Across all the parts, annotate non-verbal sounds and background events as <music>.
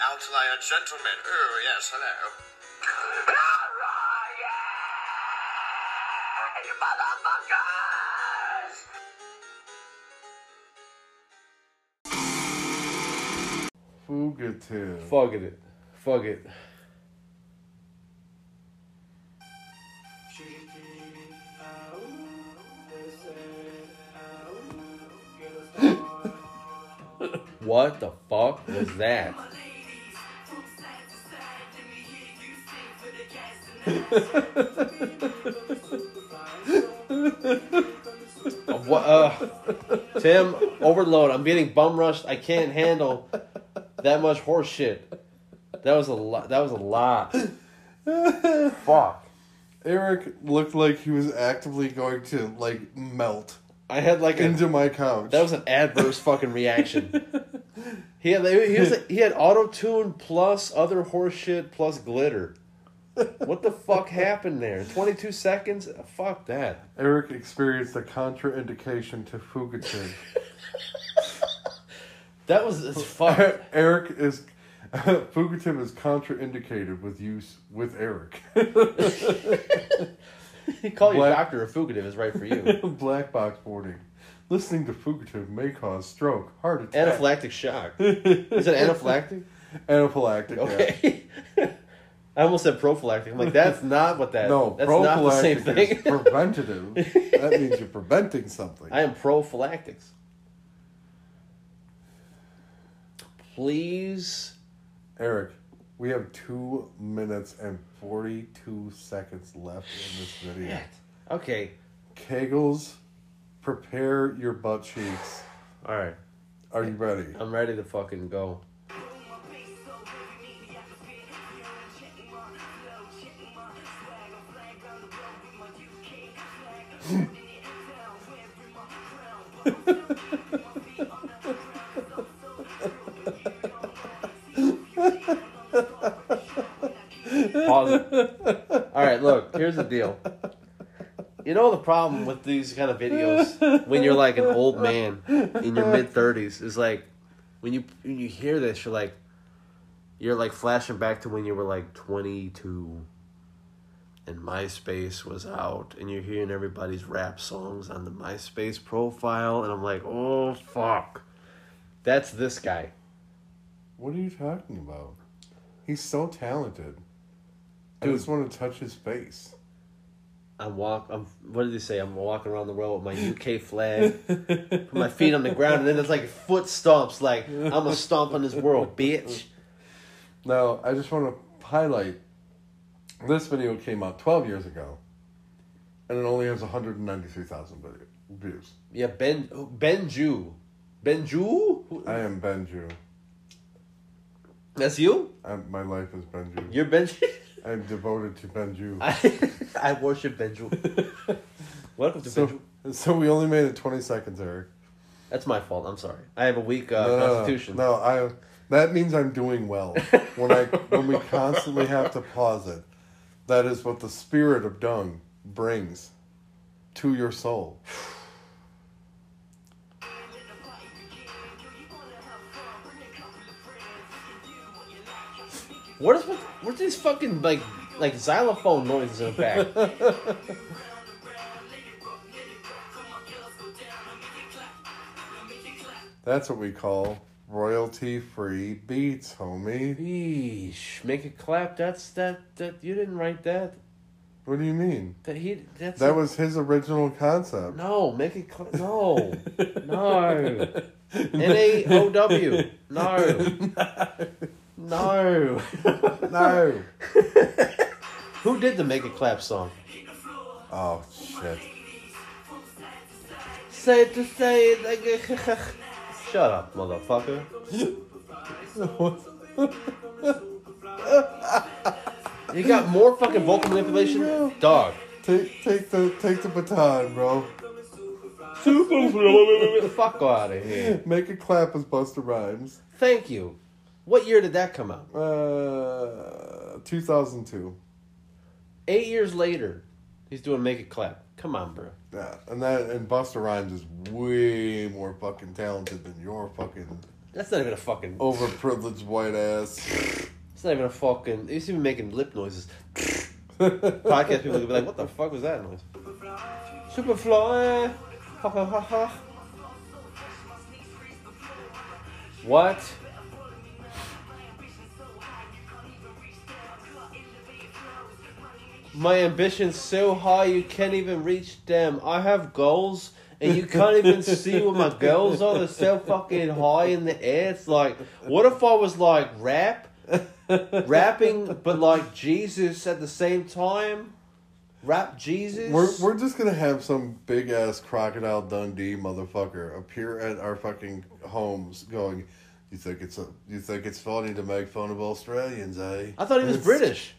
outlier gentleman. Oh, yes, hello. Fugative. Fuck it. Fuck it. <laughs> What the fuck was that? What? Uh, Tim, overload. I'm getting bum rushed. I can't handle that much horse shit. That was a lot. That was a lot. Fuck. Eric looked like he was actively going to like melt I had like a, into my couch. that was an adverse fucking reaction. <laughs> He had he was he had auto tune plus other horse shit plus glitter. What the fuck happened there? Twenty two seconds? Fuck that. Eric experienced a contraindication to Fugative. That was as fuck. <laughs> Eric is <laughs> Fugative is contraindicated with use with Eric. <laughs> Call your Black- doctor if Fugative is right for you. Black box warning. Listening to Fugative may cause stroke, heart attack, Anaphylactic shock. Is it anaphylactic? anaphylactic. yeah. I almost said prophylactic. I'm like, that's <laughs> not what that. No, that's not the same prophylactic is thing. preventative. <laughs> that means you're preventing something. I am prophylactics. Please. Eric, we have two minutes and forty-two seconds left in this video. Okay. Kegels, prepare your butt cheeks. All right. Are you ready? I'm ready to fucking go. All right, look, here's the deal. You know the problem with these kind of videos? When you're like an old man in your mid 30s is like when you when you hear this you're like you're like flashing back to when you were like 22 and MySpace was out and you're hearing everybody's rap songs on the MySpace profile and I'm like, "Oh fuck." That's this guy. What are you talking about? He's so talented. I just want to touch his face. I'm walk. I'm. What did he say? I'm walking around the world with my UK flag, put my feet on the ground, and then it's like foot stomps. Like I'm a stomp on this world, bitch. Now, I just want to highlight this video came out 12 years ago, and it only has 193,000 video- views. Yeah, Ben Benju, Benju. I am Benju. That's you. I, my life is Benju. You're Benju. <laughs> I'm devoted to Benju. <laughs> I I worship Benju. <laughs> Welcome to Benju. So, so we only made it 20 seconds, Eric. That's my fault. I'm sorry. I have a weak uh, no, constitution. No, I. That means I'm doing well. When I when we constantly have to pause it, that is what the spirit of dung brings to your soul. What is what? What's these fucking like like xylophone noises in the back? <laughs> That's what we call royalty free beats, homie. Eesh, make it clap. That's that that you didn't write that. What do you mean? That he that's That was his original concept. no make it clap. <laughs> no no N A O W <laughs> no no. No. Who did the make it clap song? Oh shit. Say it to say it. <laughs> Shut up, motherfucker. <laughs> You got more fucking vocal manipulation, dog. Take take the take the baton, bro. <laughs> Fuck out of here. Make it clap as Busta Rhymes. Thank you. What year did that come out? Uh, 2002. Eight years later, he's doing Make It Clap. Come on, bro. Yeah, and that and Busta Rhymes is way more fucking talented than your fucking That's not even a fucking. Overprivileged white ass. It's not even a fucking. He's even making lip noises. Podcast people will be like, "What the fuck was that noise?" Superfly. Ha ha ha ha. What? My ambition's so high you can't even reach them. I have goals and you can't even <laughs> see what my goals are. They're so fucking high in the air. It's like, what if I was like rap, rapping, but like Jesus at the same time? Rap Jesus. We're we're just gonna have some big ass crocodile Dundee motherfucker appear at our fucking homes, going, "You think it's a you think it's funny to make fun of Australians, eh?" I thought he was It's- British.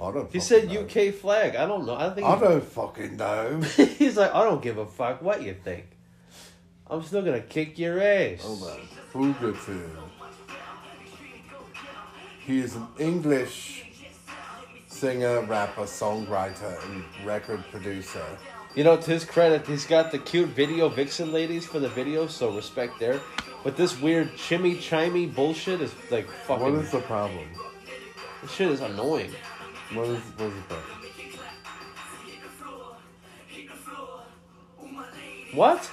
I don't. He said know. UK flag. I don't know. I think I don't fucking know. <laughs> he's like, I don't give a fuck what you think. I'm still gonna kick your ass. Hold on, Fugative. He is an English singer, rapper, songwriter, and record producer. You know, to his credit, he's got the cute video vixen ladies for the video, so respect there. But this weird chimmy chimey bullshit is like fucking. What is the problem? this shit is annoying. What is what is the problem? What?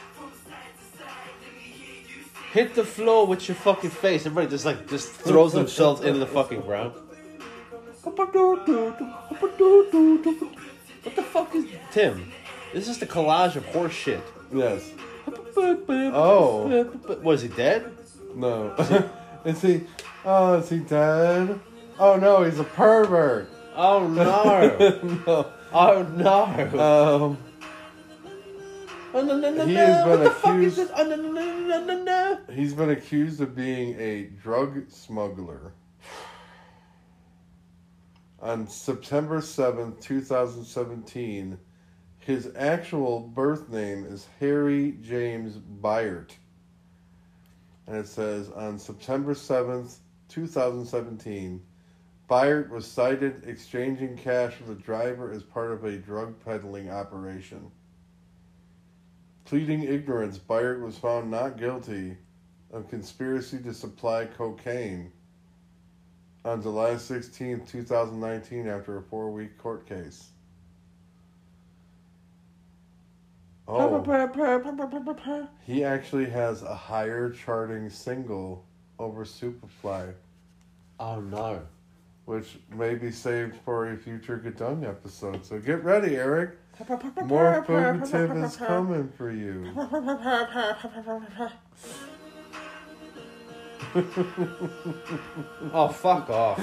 Hit the floor with your fucking face. Everybody just like just throws themselves into the fucking ground. What the fuck is Tim? This is the collage of horse shit. Yes. Oh. Was he dead? No. <laughs> is he? Oh, is he dead? Oh no, he's a pervert. Oh no! <laughs> no. Oh no! Um. Oh, no, no, no, He no. has been what the fuck is accused- this? Oh, no, no, no, no, no, no. He's been accused of being a drug smuggler. On September 7th, 2017, his actual birth name is Harry James Byart. And it says on September 7th, 2017, Byart was cited exchanging cash with a driver as part of a drug peddling operation. Pleading ignorance, Byart was found not guilty of conspiracy to supply cocaine on July 16, 2019, after a four week court case. Oh, he actually has a higher charting single over Superfly, Oh no! Which may be saved for a future Gadung episode. So get ready, Eric. More Fugative is coming for you. <laughs> Oh fuck off!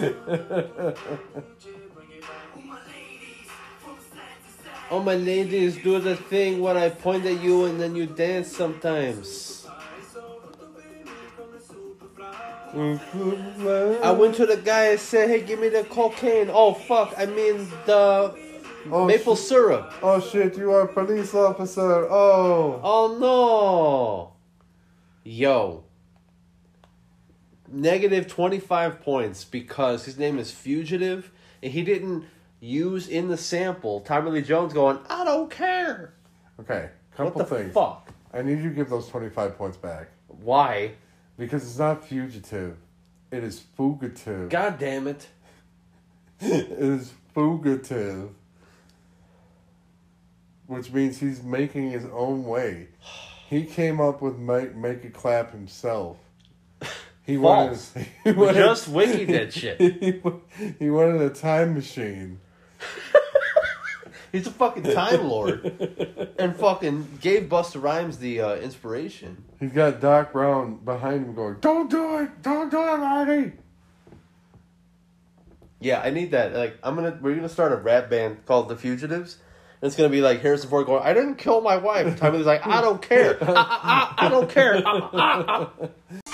Oh my ladies, do the thing where I point at you and then you dance sometimes. Mm-hmm. I went to the guy and said, "Hey, give me the cocaine." Oh fuck! I mean the Oh, maple shit. syrup. Oh shit, you are a police officer. Oh. Oh no! Yo. Negative 25 points because his name is Fugative and he didn't use in the sample Tommy Lee Jones going, I don't care. Okay, What couple the things. fuck? I need you to give those 25 points back. Why? Because it's not fugitive. It is fugitive. God damn it. <laughs> it is fugitive. Which means he's making his own way. He came up with make, make it clap himself. He <laughs> False. Wanted, <laughs> he wanted- just wiki that shit. He, he wanted a time machine. He's a fucking Time Lord. and fucking gave Busta Rhymes the uh, inspiration. He's got Doc Brown behind him going, Don't do it! Don't do it, Marty! Yeah, I need that. Like, I'm gonna, we're gonna start a rap band called The Fugitives. And it's gonna be like Harrison Ford going, I didn't kill my wife. Tommy Lee's like, I don't care. <laughs> I, I, I, I don't care. <laughs>